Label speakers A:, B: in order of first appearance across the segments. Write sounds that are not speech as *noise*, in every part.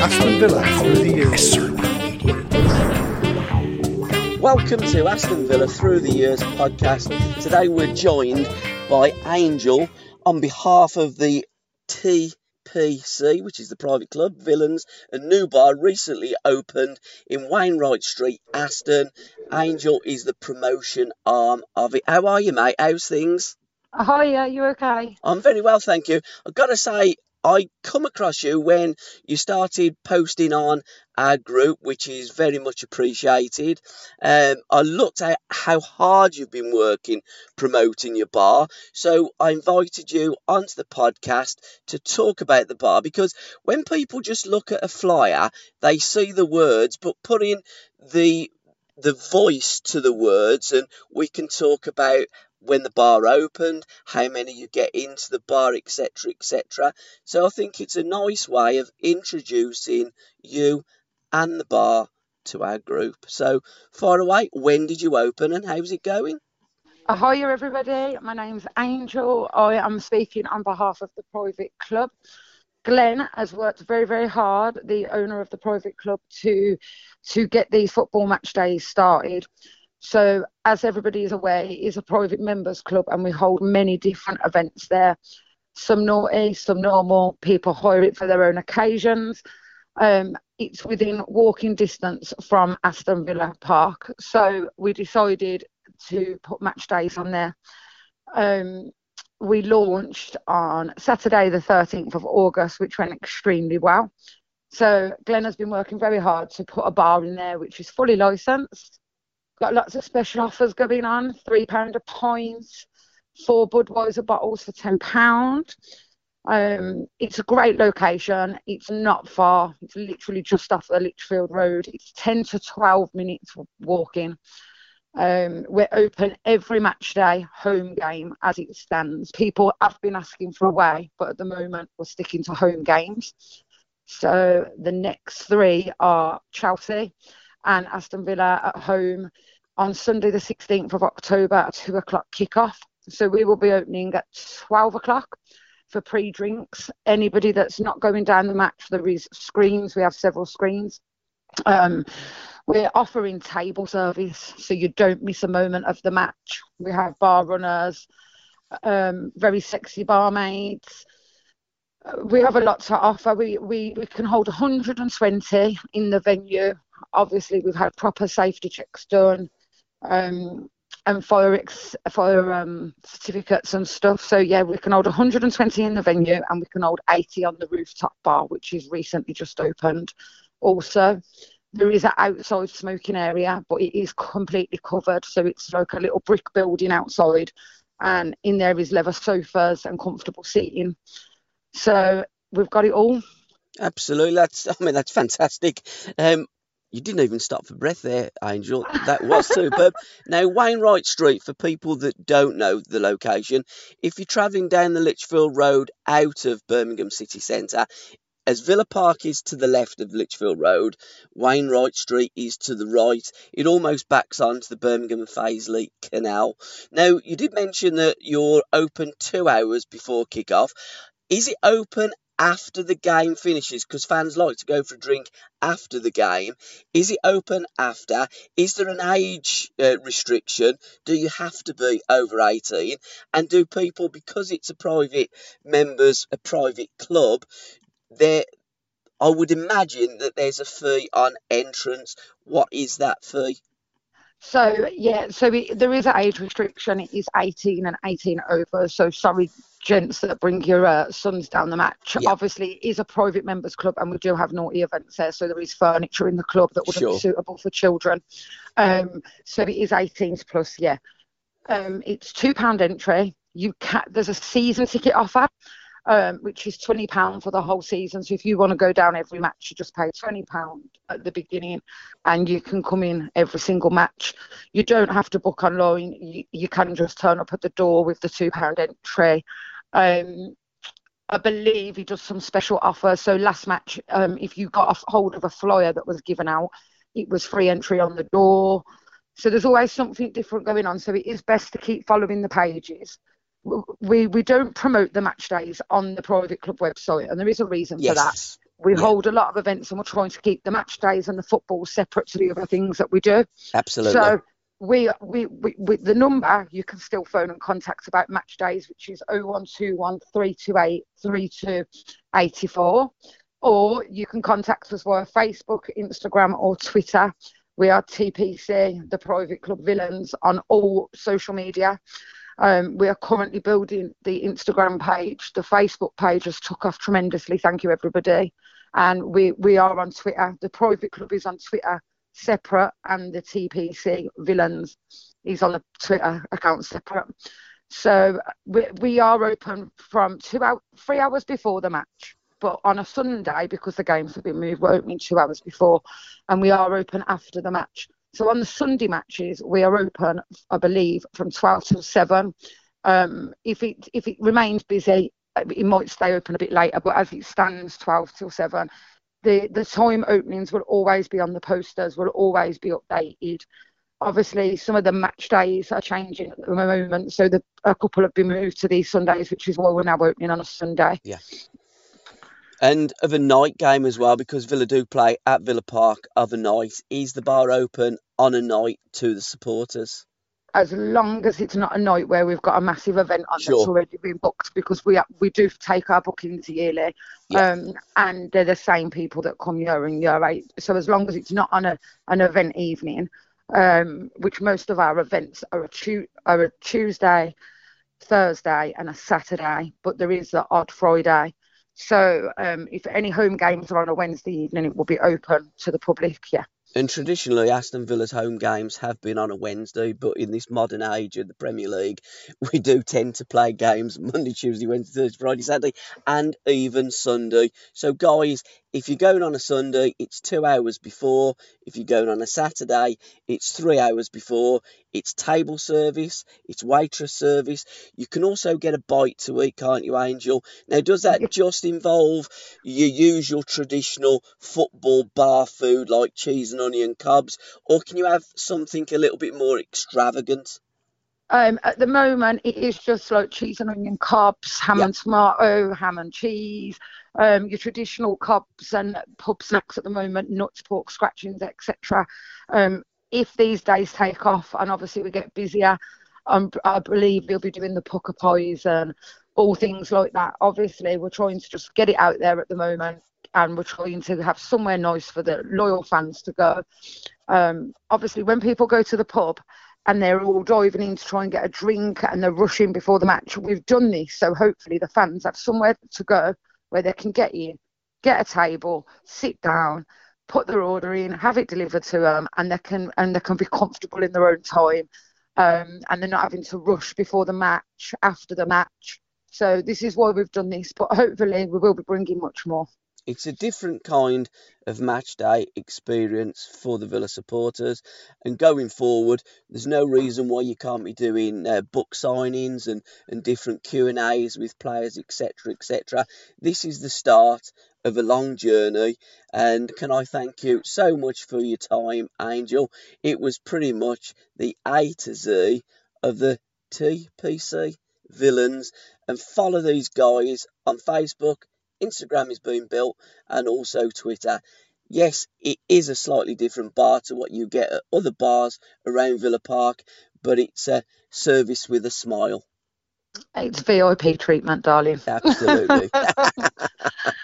A: Aston Villa through the years.
B: Welcome to Aston Villa Through the Years podcast. Today we're joined by Angel on behalf of the TPC, which is the private club, Villains, a new bar recently opened in Wainwright Street, Aston. Angel is the promotion arm of it. How are you, mate? How's things?
C: Hi, are you okay?
B: I'm very well, thank you. I've got to say, I come across you when you started posting on our group, which is very much appreciated. Um, I looked at how hard you've been working promoting your bar, so I invited you onto the podcast to talk about the bar because when people just look at a flyer, they see the words, but putting the the voice to the words, and we can talk about when the bar opened, how many you get into the bar, etc., etc. So I think it's a nice way of introducing you and the bar to our group. So far away, when did you open and how's it going?
C: Uh, hi, everybody. My name's Angel. I am speaking on behalf of the private club. Glenn has worked very, very hard, the owner of the private club, to to get these football match days started. So, as everybody is aware, it is a private members club and we hold many different events there. Some naughty, some normal. People hire it for their own occasions. Um, it's within walking distance from Aston Villa Park. So, we decided to put match days on there. Um, we launched on Saturday, the 13th of August, which went extremely well. So, Glenn has been working very hard to put a bar in there, which is fully licensed Got lots of special offers going on. Three pound a pint, four Budweiser bottles for ten pound. Um, it's a great location. It's not far. It's literally just off the Lichfield Road. It's ten to twelve minutes walking. Um, we're open every match day, home game as it stands. People have been asking for away, but at the moment we're sticking to home games. So the next three are Chelsea, and Aston Villa at home on Sunday, the 16th of October at 2 o'clock kickoff. So we will be opening at 12 o'clock for pre drinks. Anybody that's not going down the match, there is screens. We have several screens. Um, we're offering table service so you don't miss a moment of the match. We have bar runners, um, very sexy barmaids. We have a lot to offer. We, we, we can hold 120 in the venue obviously we've had proper safety checks done um, and fire ex- fire um, certificates and stuff. So yeah, we can hold 120 in the venue and we can hold 80 on the rooftop bar, which is recently just opened. Also, there is an outside smoking area, but it is completely covered, so it's like a little brick building outside, and in there is leather sofas and comfortable seating. So we've got it all.
B: Absolutely, that's I mean that's fantastic. Um, you didn't even stop for breath there, Angel. That was superb. *laughs* now, Wainwright Street, for people that don't know the location, if you're travelling down the Lichfield Road out of Birmingham City Centre, as Villa Park is to the left of Lichfield Road, Wainwright Street is to the right. It almost backs onto the Birmingham and Fazeley Canal. Now, you did mention that you're open two hours before kick-off. Is it open after the game finishes because fans like to go for a drink after the game. Is it open after? Is there an age uh, restriction? Do you have to be over 18? And do people, because it's a private members, a private club, there, I would imagine that there's a fee on entrance. What is that fee?
C: So yeah, so it, there is an age restriction. It is 18 and 18 over. So sorry, gents that bring your uh, sons down the match. Yeah. Obviously, it is a private members club, and we do have naughty events there. So there is furniture in the club that wouldn't sure. be suitable for children. Um, so it is 18s plus. Yeah, um, it's two pound entry. You can there's a season ticket offer um, which is £20 for the whole season. So if you want to go down every match, you just pay £20 at the beginning and you can come in every single match. You don't have to book online, you, you can just turn up at the door with the £2 entry. Um, I believe he does some special offers. So last match, um, if you got a hold of a flyer that was given out, it was free entry on the door. So there's always something different going on. So it is best to keep following the pages. We we don't promote the match days on the private club website, and there is a reason
B: yes.
C: for that. We
B: Yeah.
C: hold a lot of events, and we're trying to keep the match days and the football separate to the other things that we do.
B: Absolutely.
C: So we, we, we, we the number you can still phone and contact about match days, which is 0121 328 3284. Or you can contact us via Facebook, Instagram, or Twitter. We are TPC, the Private Club Villains, on all social media. Um, we are currently building the Instagram page. The Facebook page has took off tremendously. Thank you, everybody. And we, we are on Twitter. The Private Club is on Twitter separate, and the TPC Villains is on a Twitter account separate. So we, we are open from two hours, three hours before the match. But on a Sunday, because the games have been moved, we're opening two hours before, and we are open after the match. So on the Sunday matches, we are open, I believe, from 12 till 7. Um, if it if it remains busy, it might stay open a bit later, but as it stands, 12 till 7. The, the time openings will always be on the posters, will always be updated. Obviously, some of the match days are changing at the moment, so the, a couple have been moved to these Sundays, which is why we're now opening on a Sunday. Yes.
B: And of a night game as well, because Villa do play at Villa Park of a night. Is the bar open on a night to the supporters?
C: As long as it's not a night where we've got a massive event on
B: Sure.
C: that's already been booked because we we do take our bookings yearly
B: Yeah.
C: um, and they're the same people that come year in year out so as long as it's not on a an event evening um, which most of our events are a, tu- are a Tuesday Thursday and a Saturday but there is the odd Friday so um, if any home games are on a Wednesday evening it will be open to the public yeah
B: And traditionally, Aston Villa's home games have been on a Wednesday, but in this modern age of the Premier League, *laughs* we do tend to play games Monday, Tuesday, Wednesday, Thursday, Friday, Saturday, and even Sunday. So, guys, if you're going on a Sunday, it's two hours before. If you're going on a Saturday, it's three hours before. It's table service, it's waitress service. You can also get a bite to eat, can't you, Angel? Now, does that just involve your usual traditional football bar food like cheese and onion cobs, or can you have something a little bit more extravagant?
C: Um, at the moment, it is just like cheese and onion cobs, ham
B: Yeah.
C: and tomato, ham and cheese, um, your traditional cobs and pub snacks at the moment, nuts, pork scratchings, etc. Um, if these days take off and obviously we get busier, um, I believe we'll be doing the Pukka Pies and all things like that. Obviously, we're trying to just get it out there at the moment and we're trying to have somewhere nice for the loyal fans to go. Um, obviously, when people go to the pub, and they're all diving in to try and get a drink and they're rushing before the match. We've done this, so hopefully the fans have somewhere to go where they can get in, get a table, sit down, put their order in, have it delivered to them, and they can and they can be comfortable in their own time, um, and they're not having to rush before the match, after the match. So this is why we've done this, but hopefully we will be bringing much more.
B: It's a different kind of match day experience for the Villa supporters, and going forward, there's no reason why you can't be doing uh, book signings and, and different Q and A's with players, etc., etc. This is the start of a long journey, and can I thank you so much for your time, Angel? It was pretty much the A to Z of the TPC villains, and follow these guys on Facebook. Instagram is being built and also Twitter. Yes, it is a slightly different bar to what you get at other bars around Villa Park, but it's a service with a smile.
C: It's VIP treatment, darling.
B: Absolutely. *laughs*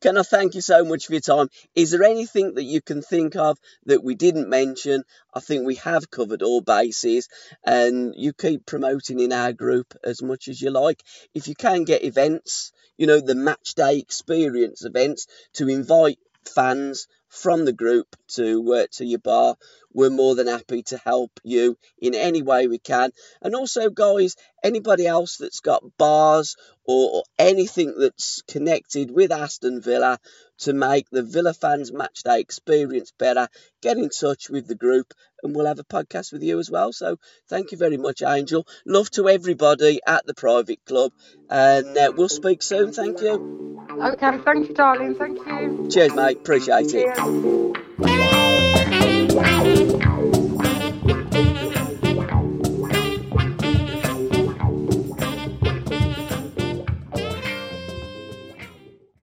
B: can I thank you so much for your time? Is there anything that you can think of that we didn't mention? I think we have covered all bases, and you keep promoting in our group as much as you like. If you can get events, you know, the match day experience events to invite fans from the group to uh, to your bar, we're more than happy to help you in any way we can. And also, guys, anybody else that's got bars or, or anything that's connected with Aston Villa to make the Villa fans match day experience better, get in touch with the group and we'll have a podcast with you as well. So thank you very much, Angel. Love to everybody at the private club and uh, we'll speak soon. Thank you.
C: Okay, thank you, darling. Thank you.
B: Cheers, mate. Appreciate it.
C: Yeah.